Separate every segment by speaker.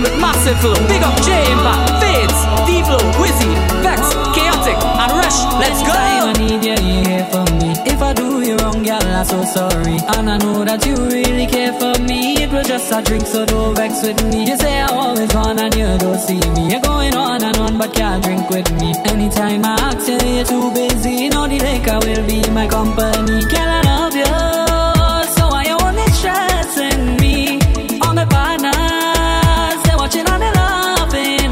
Speaker 1: rocking Massiv Flo. Big up J Impact, Fades, D Flow, Wizzy, Vex, Chaotic, and Rush. Let's go. If I do you wrong, girl, I'm so sorry. And I know that you really care for me. It was just a drink, so don't vex with me. You say I always want and you don't see me. You're going on and on, but can't drink with me. Anytime I ask you, you're too busy. No, know the liquor will be my company. Can I love you?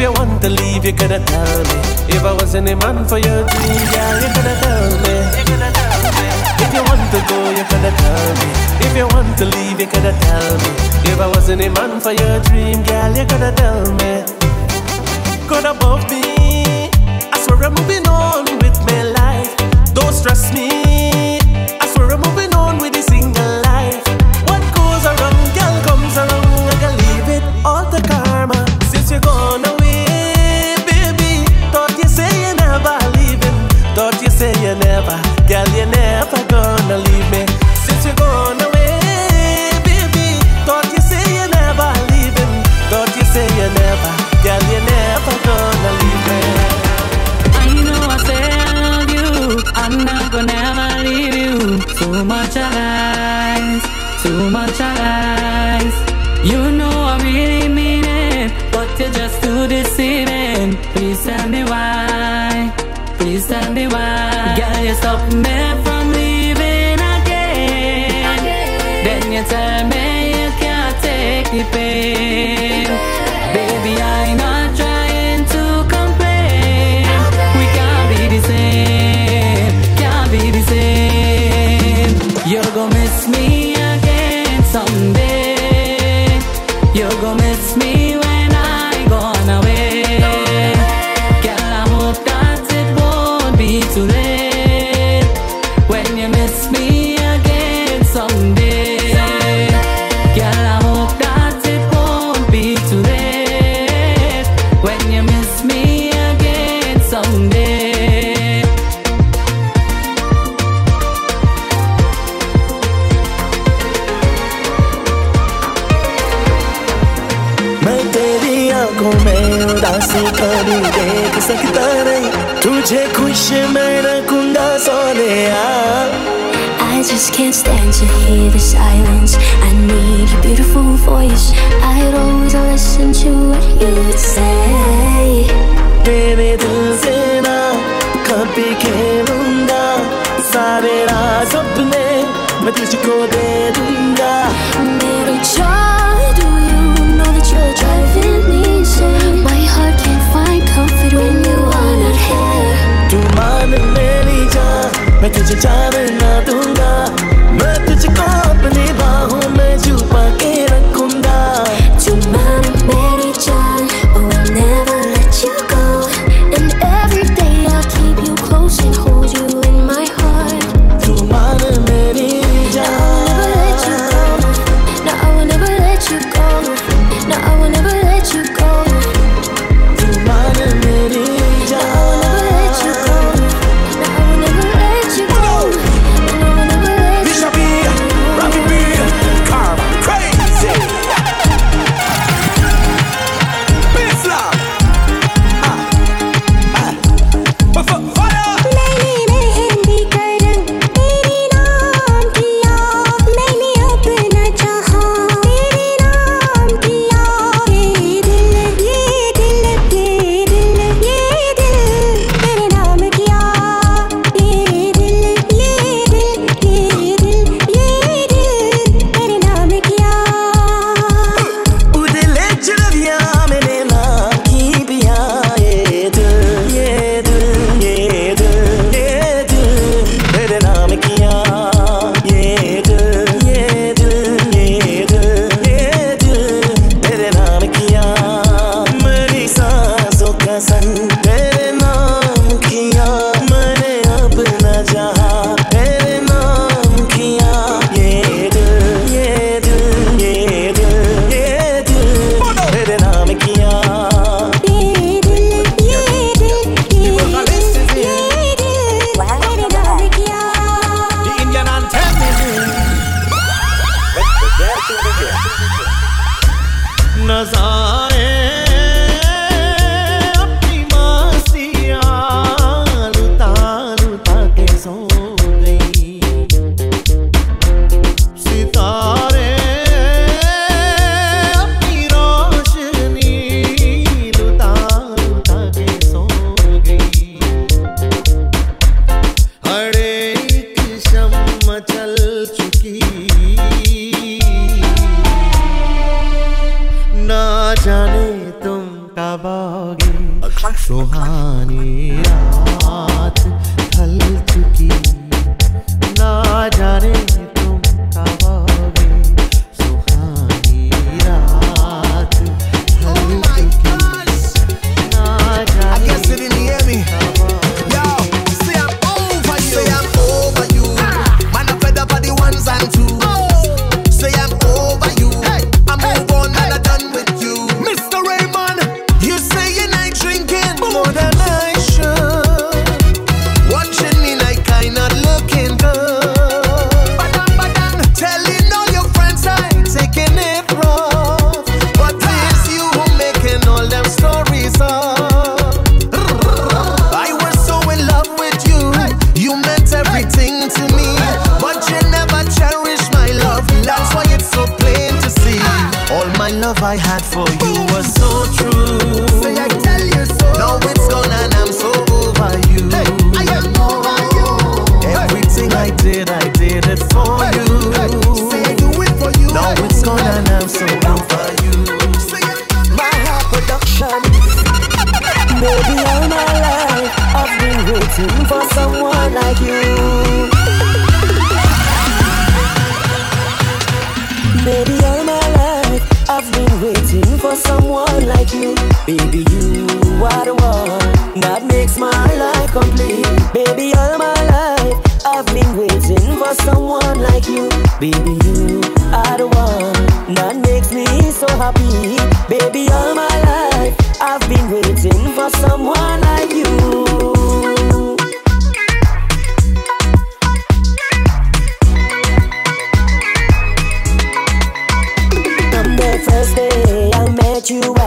Speaker 2: If you want to leave, you could have tell me. If I wasn't a man for your dream, girl, you could have tell me. If you want to go, you could have tell me. If you want to leave, you could have tell me. If I wasn't a man for your dream, girl, you could have tell me. God above me. I swear I'm moving on with my life. Don't stress me.
Speaker 3: People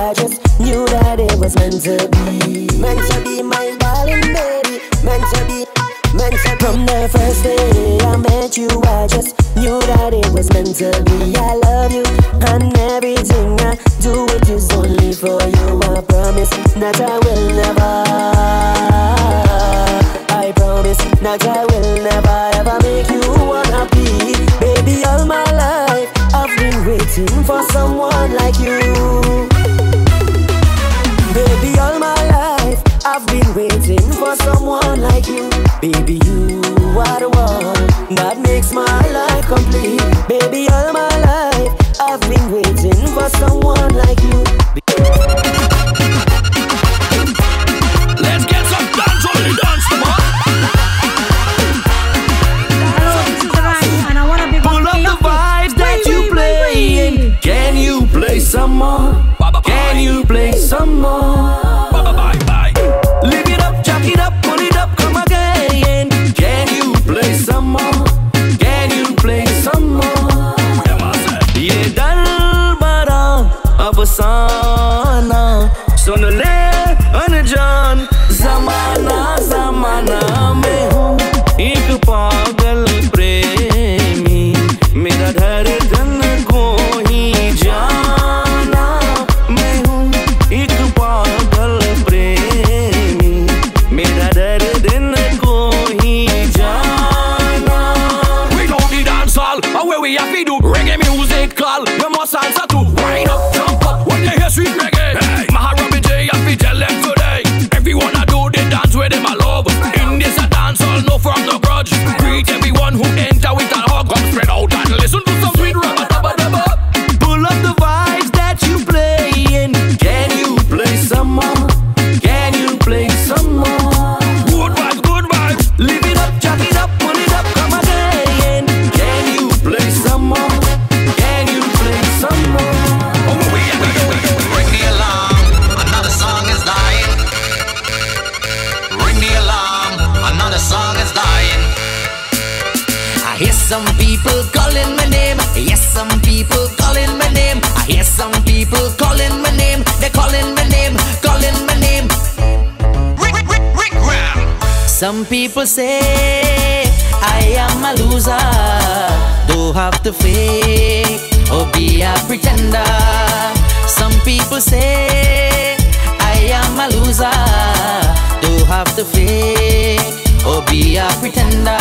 Speaker 3: pretender. Some people say I am a loser. Don't have to fake or be a pretender.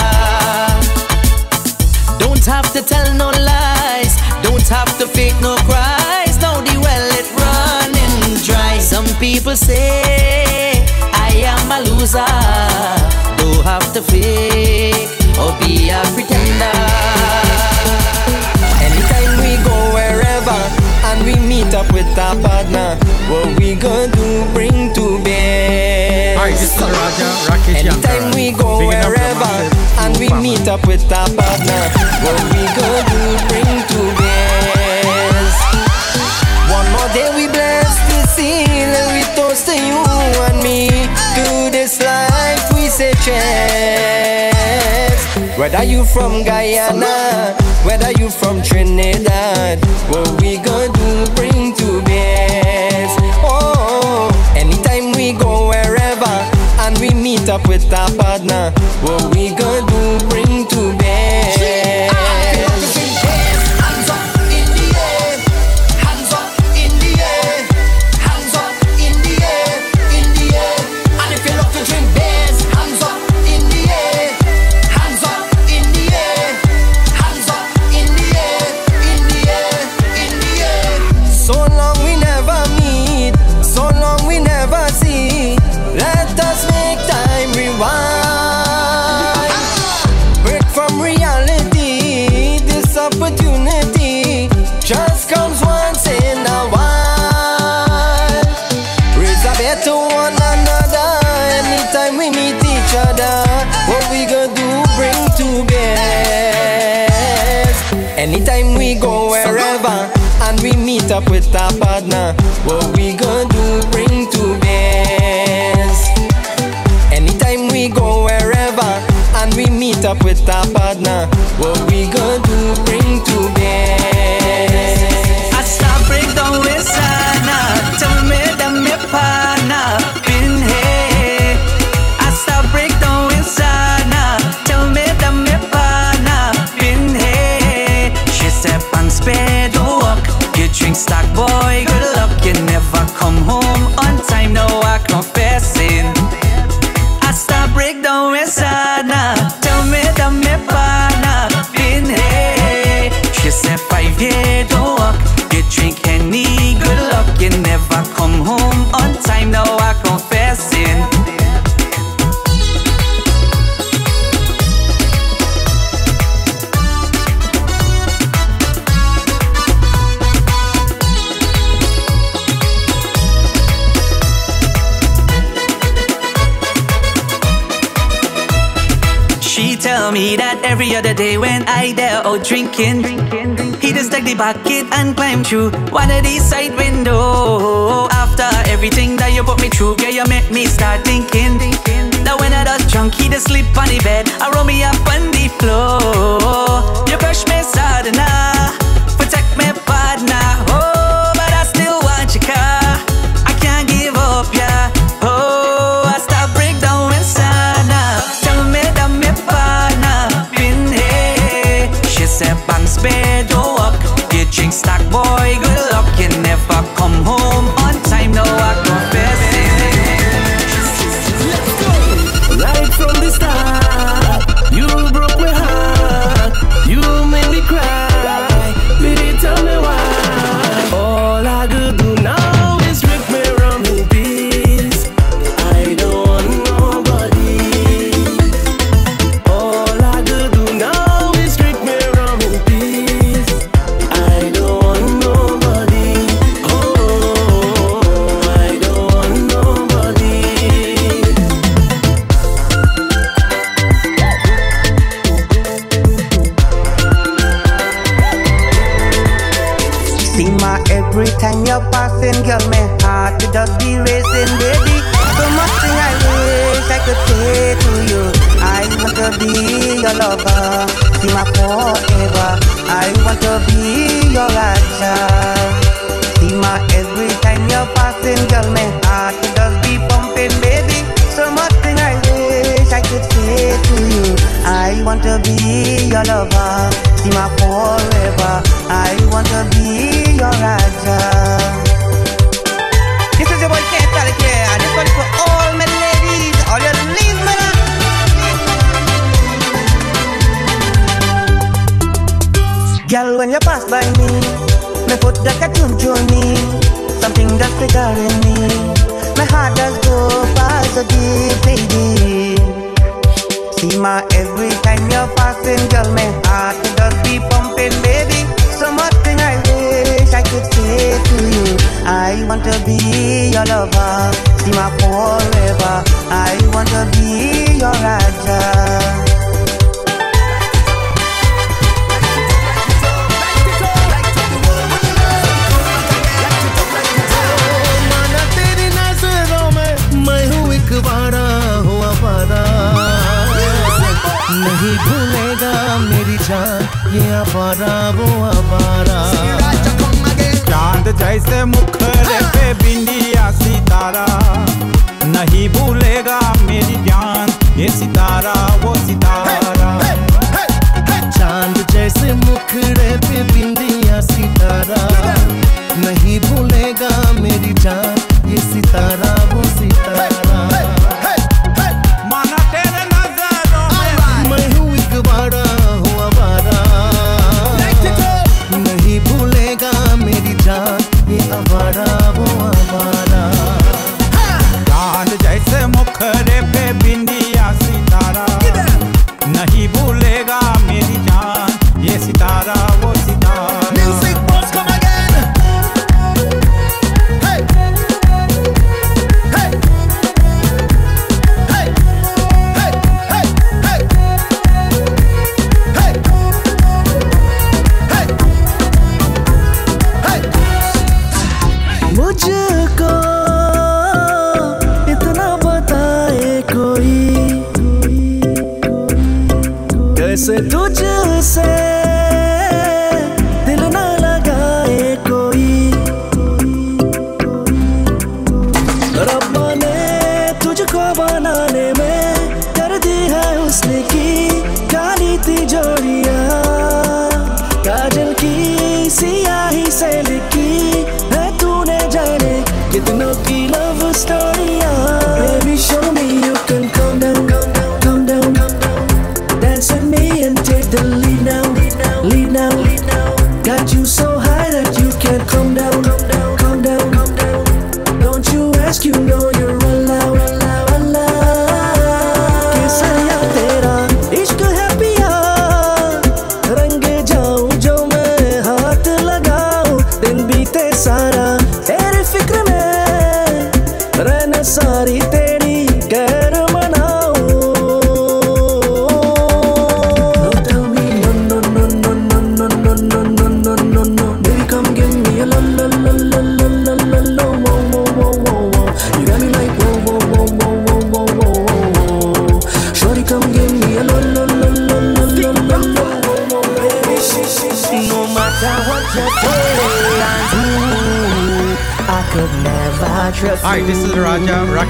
Speaker 3: Don't have to tell no lies. Don't have to fake no cries. Now the well it running dry. Some people say I am a loser. Don't have to fake or be a pretender. We go wherever and we meet up with our partner, what we gonna do? Bring to bear.
Speaker 4: Alright, this is Raja Rakesh
Speaker 3: Anytime
Speaker 4: Yankara.
Speaker 3: we go
Speaker 4: your
Speaker 3: wherever and we meet up with our partner, what we gonna do? Bring to bears. One more day we bless the seal and we toast to you and me. To Whether you from Guyana, whether you from Trinidad, what we gonna do? Bring to bears. Oh, anytime we go wherever and we meet up with our partner, what we gonna do? Bring with our partner,
Speaker 5: drinking, he just take the bucket and climb through one of these side window. After everything that you put me through, yeah, you make me start thinking. That when I was drunk, he just sleep on the bed, I roll me up on the floor. Time
Speaker 6: you're passing, girl, my heart it just be racing, baby. So much thing I wish I could say to you. I want to be your lover, see my forever. I want to be your Raja. See my every time you're passing, girl, my heart it just be pumping, baby say to you, I want to be your lover, see my forever. I want to be your Raja. This is your boy Kental here, and this one for all my ladies, all your ladies, man. Girl, when you pass by me, my foot that can tune me, something that's bigger in me. My heart does go fast, so deep, baby. Fatima, every time you're passing, girl, my heart does be pumping, baby. So much thing I wish I could say to you. I want to be your lover,
Speaker 3: Fatima forever. I want to be your Raja. ये अपारा वो अपारा
Speaker 4: चाँद जैसे मुखरे पे बिंदिया सितारा। नहीं भूलेगा मेरी जान ये सितारा वो सितारा।
Speaker 3: चाँद जैसे मुखरे पे बिंदिया सितारा।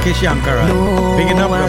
Speaker 4: Raja Rakesh Yankara. No, Big it up for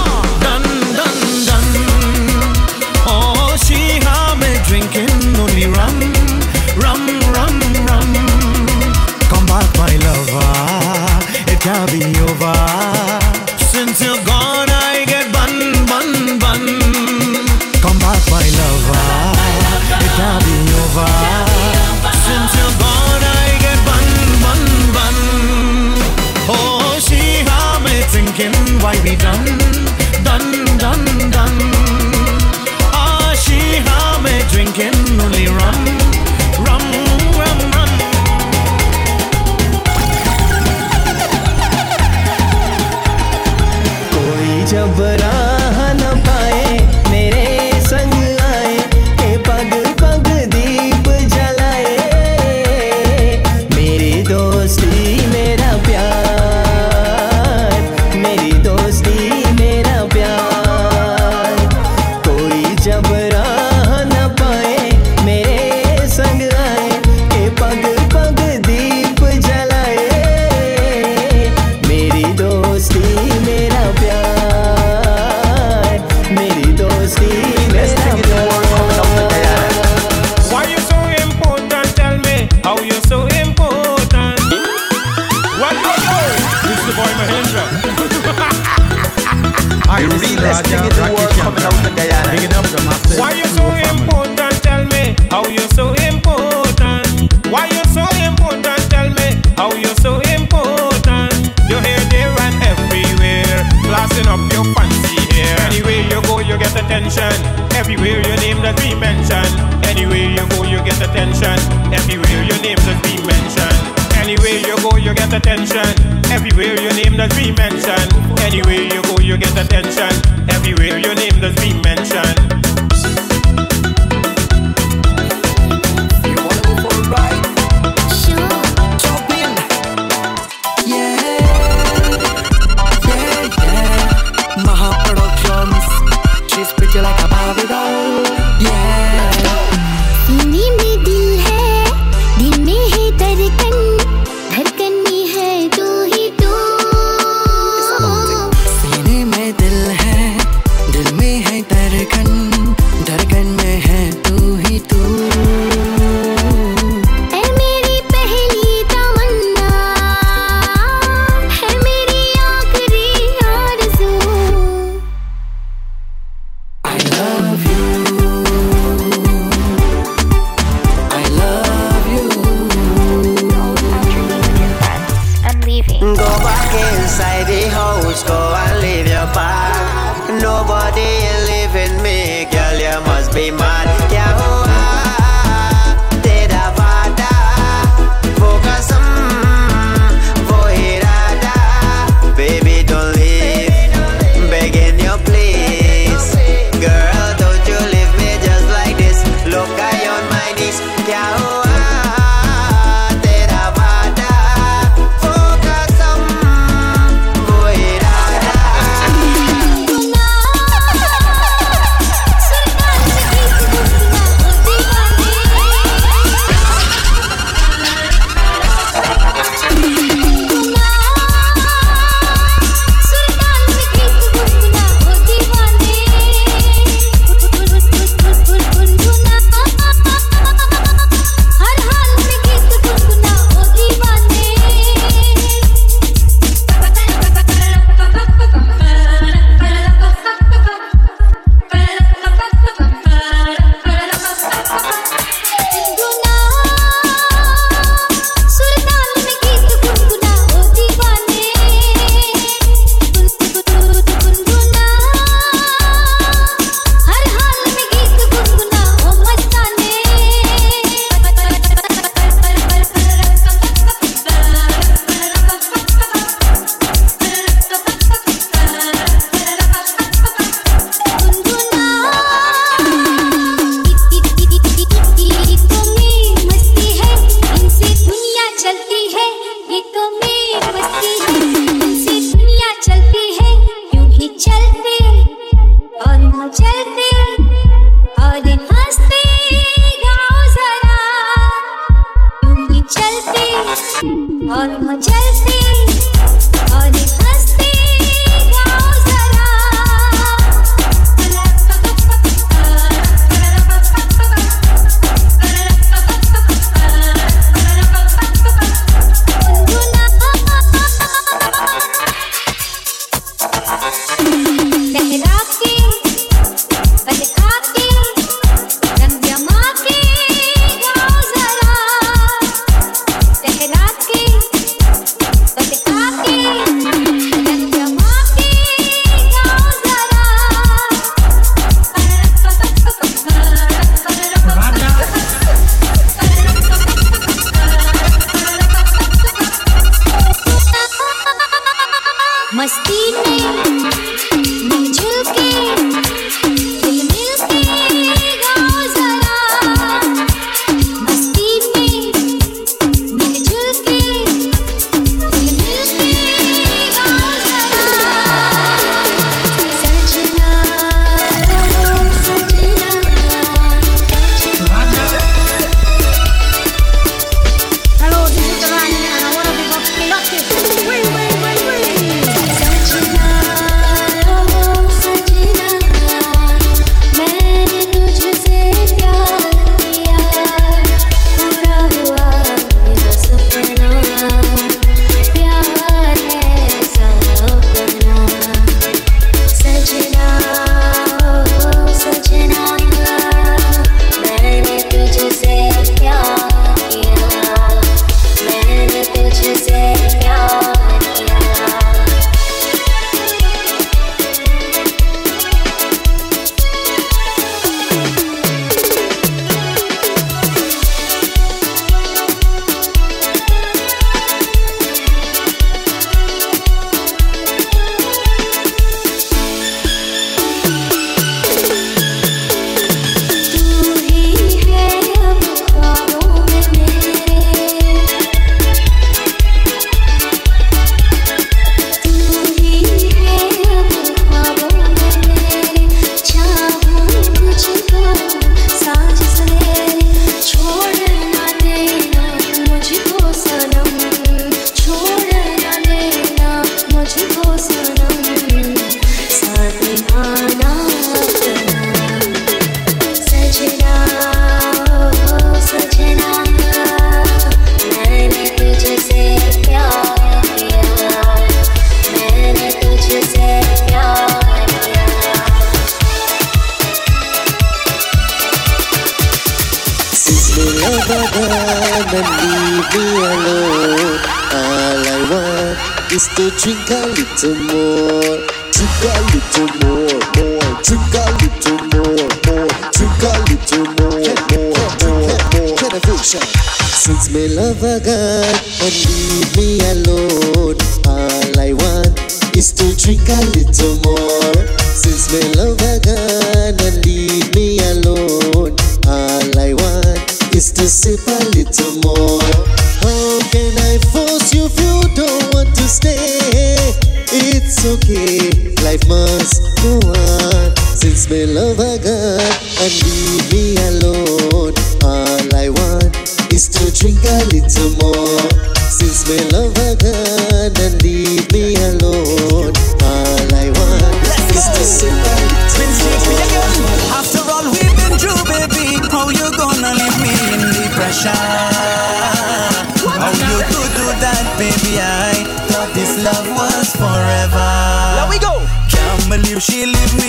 Speaker 7: she leave.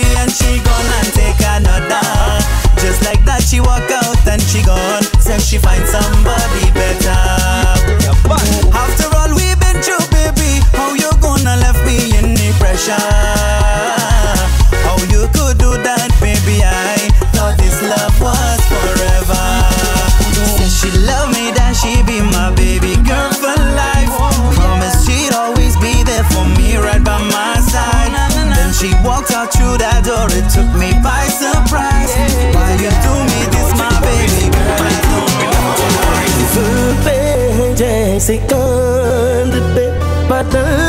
Speaker 7: இசை காந்துட்டு பார்த்தேன்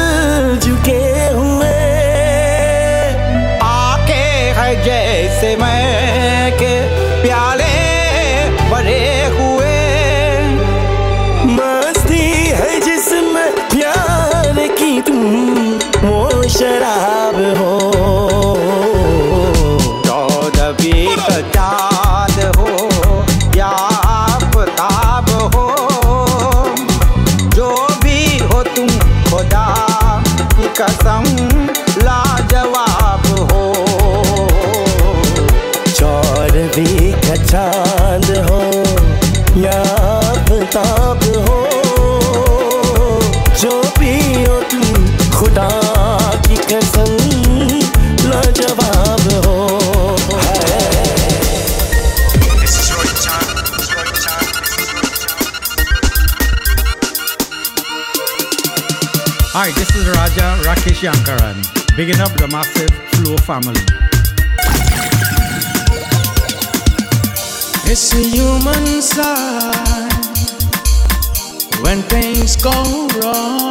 Speaker 4: Hi, this is Raja Rakesh Yankaran, bigging up the Massiv Flo family.
Speaker 7: It's a human side when things go wrong,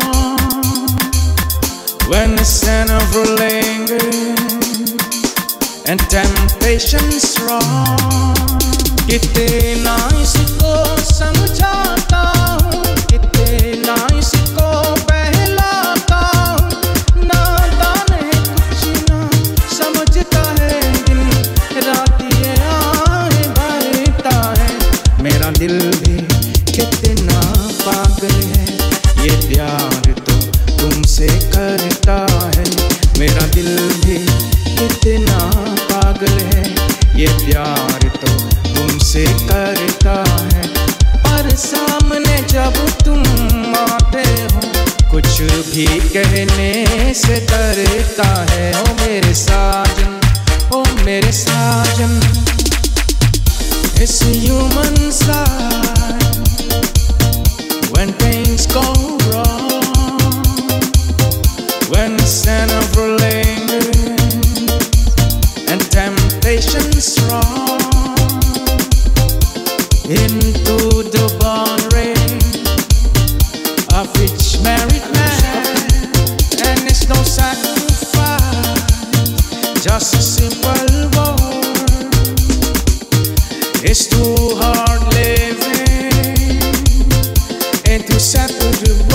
Speaker 7: when the sin of lingers and temptation strong. Kitne na isko samjha भी कहने से करता है। ओ मेरे साजन, ओ मेरे साजन, इस human side when things come do shepherd of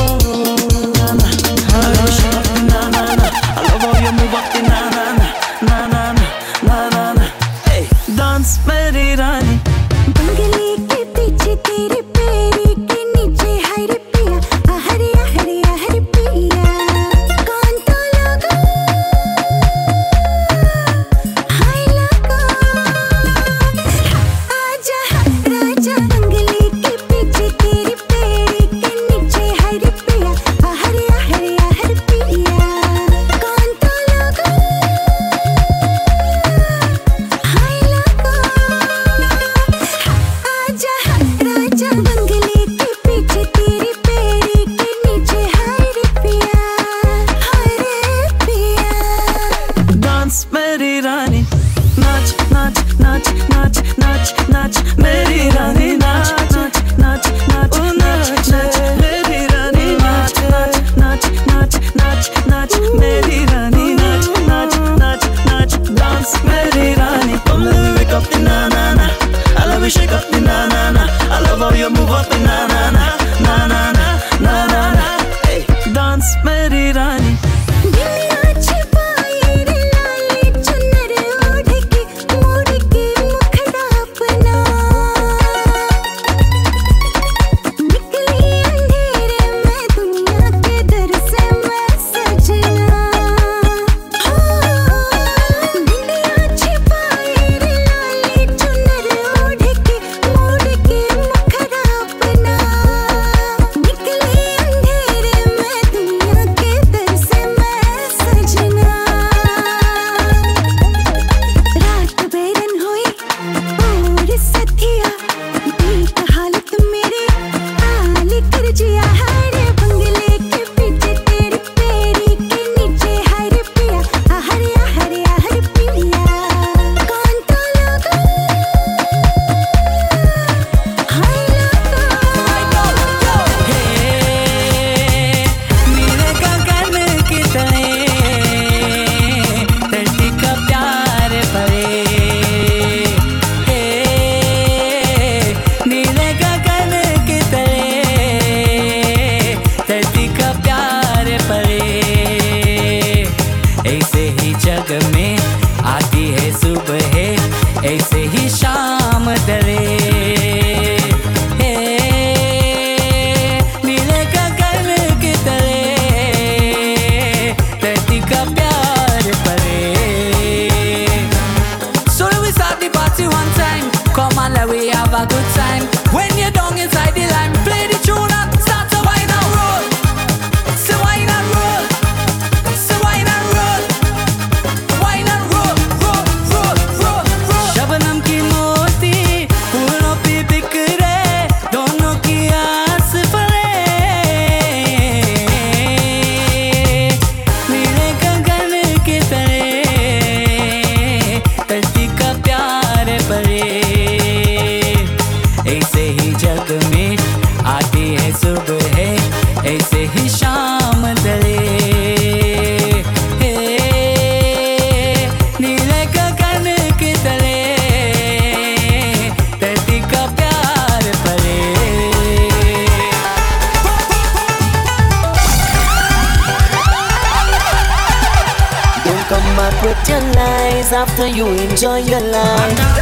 Speaker 3: after you enjoy your life.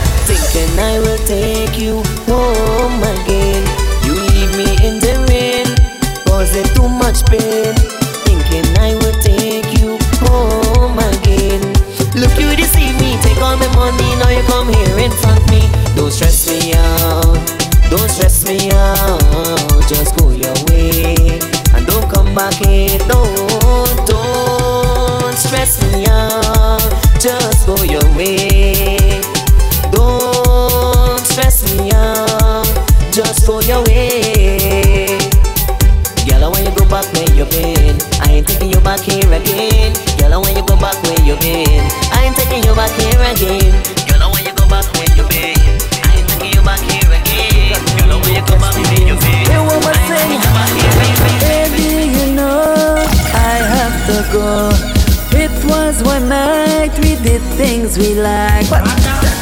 Speaker 3: Just go your way. Don't stress me out. Just go your way. Girl, want you go back where you been. I ain't taking you back here again. Girl, want you go back where you been. I ain't taking you back here again. Girl, want you go back where you been. I ain't taking you back here again. Girl, want you go back where you been. I ain't taking.
Speaker 5: Baby, you know I have to go. Was one night we did things we like. But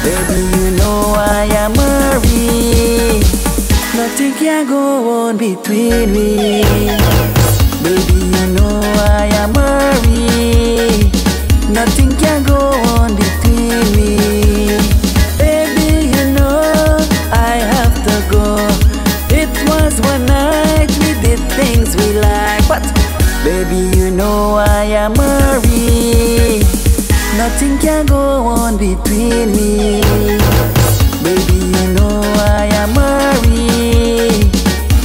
Speaker 5: baby, you know I am married. Nothing can go on between we. Baby, you know I am married. Nothing can go on between me. Baby, you know I am married.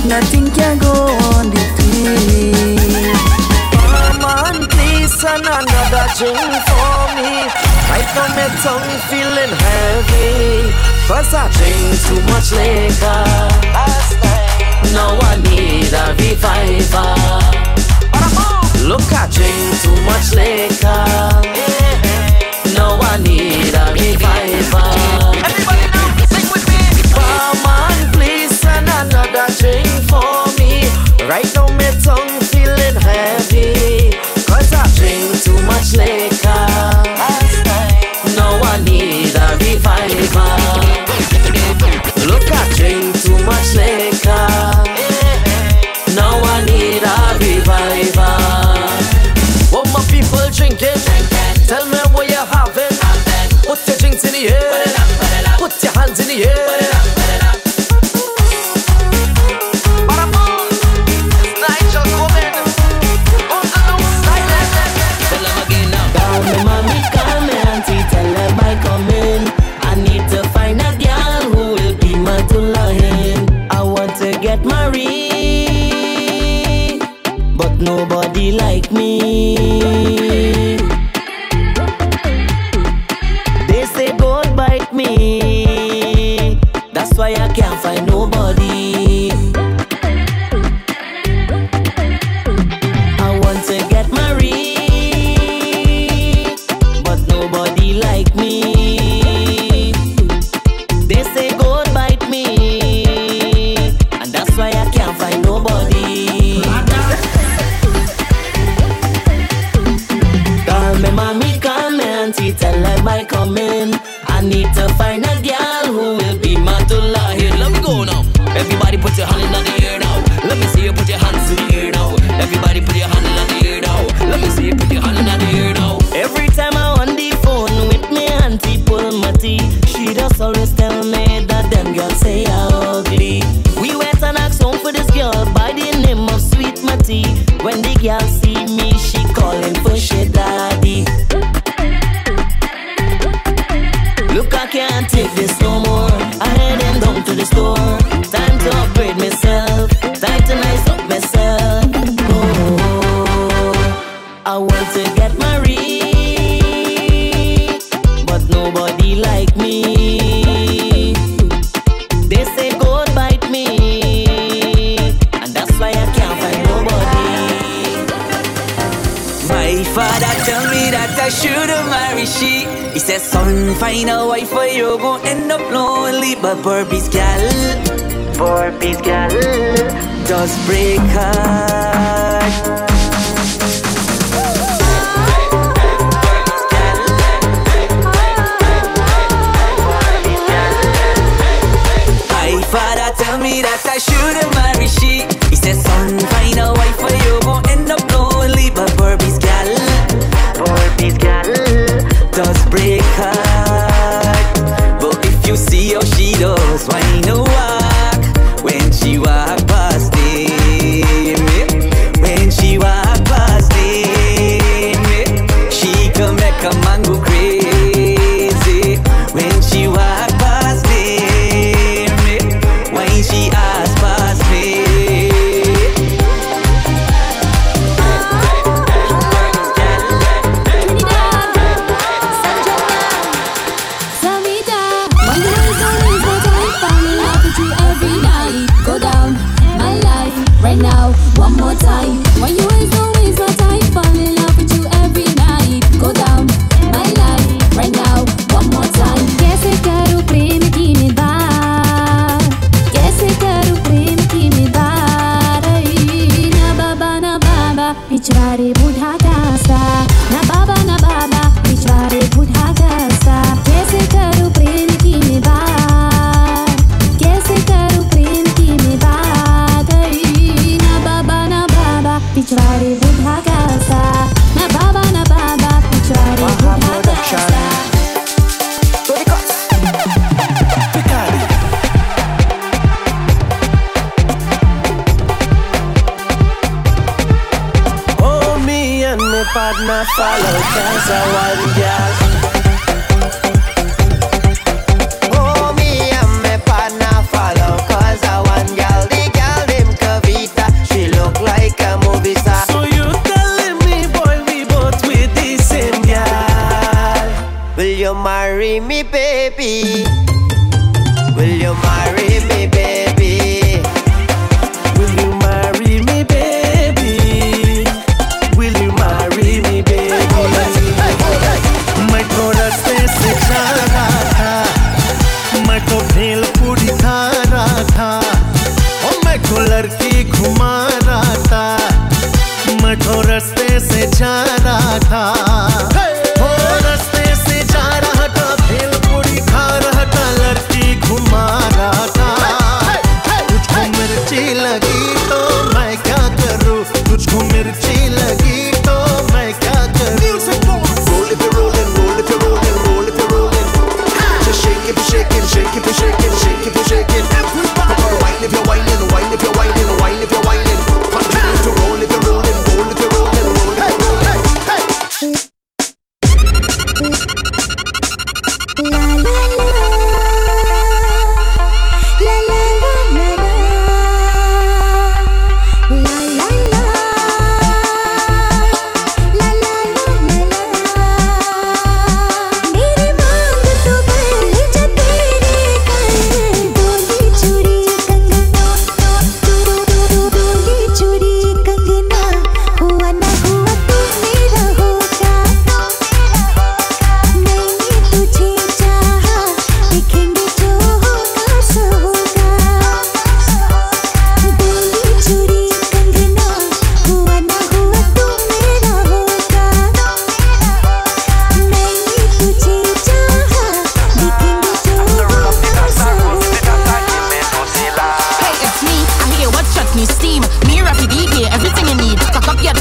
Speaker 5: Nothing can go on between me.
Speaker 3: Come on, please, and another drink for me. Right now, my tongue feeling heavy. Cause I drink too much liquor. Last. Now I need a reviver. Look, I drink too much liquor. Now I need a reviver. Everybody now, sing with me. Come on, please, another drink for me. Right now, my tongue feeling heavy. Cause I drink too much liquor. Now I need a reviver. The air. Put your hands in the air.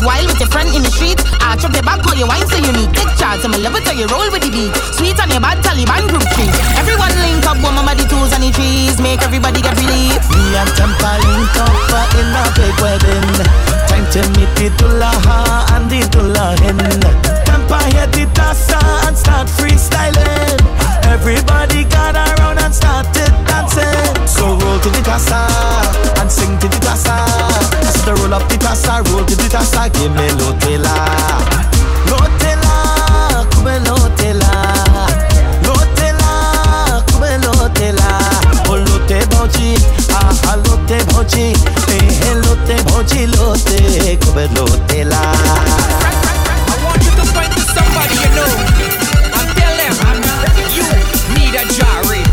Speaker 5: While with
Speaker 8: your friend in the street. Arch up your back, call your wine so you need. Take charge, I'm a lover till you roll with the beat. Sweet on your bad Taliban group treat. Everyone link up, one mama the tools and the trees. Make everybody get relieved.
Speaker 7: We are Tempa link up in a big wedding. Time to meet the Dullaha and the Dullahin. Tempa hit the tassa and start freestyling. Everybody gather around and started dancing.
Speaker 9: So roll to the tassa and sing to the tassa. This is the roll up the tassa, roll to the tassa. Dime Nutella Nutella, come Nutella Nutella, come Nutella ah Eh, come
Speaker 10: Nutella somebody you know. And tell them you need a.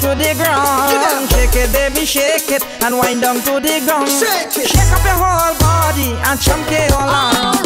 Speaker 11: down to the ground. Shake it, baby, shake it, and wind down to the ground.
Speaker 9: Shake it.
Speaker 11: Shake up your whole body and chunk it all
Speaker 4: uh-huh. out.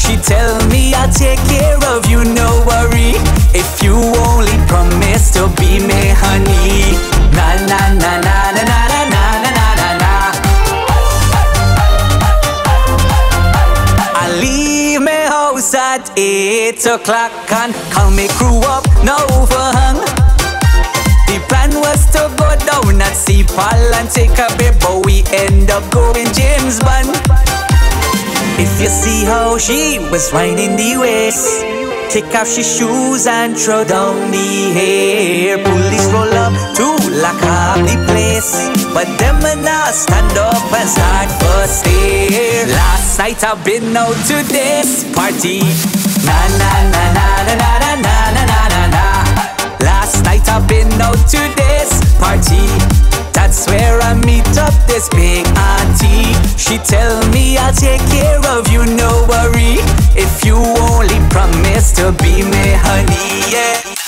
Speaker 4: She tell me I'll take care of you, no worry. If you only promise to be me, honey. Na na na na na na na na na na na. I leave my house at eight o'clock and call me crew up, no overhung. The plan was to go down at Seapal and take a bit, but we end up going James Bond. If you see how she was winding the waist, take off she shoes and throw down the hair. Police roll up to lock up the place, but them and I stand up and start for stare. Last night I've been out to this party. Na na na na na na na na na na. Last night I've been out to this party. That's where I meet up this big auntie. She tell
Speaker 5: me I'll take care of you, no worry. If you only promise to be my honey, yeah.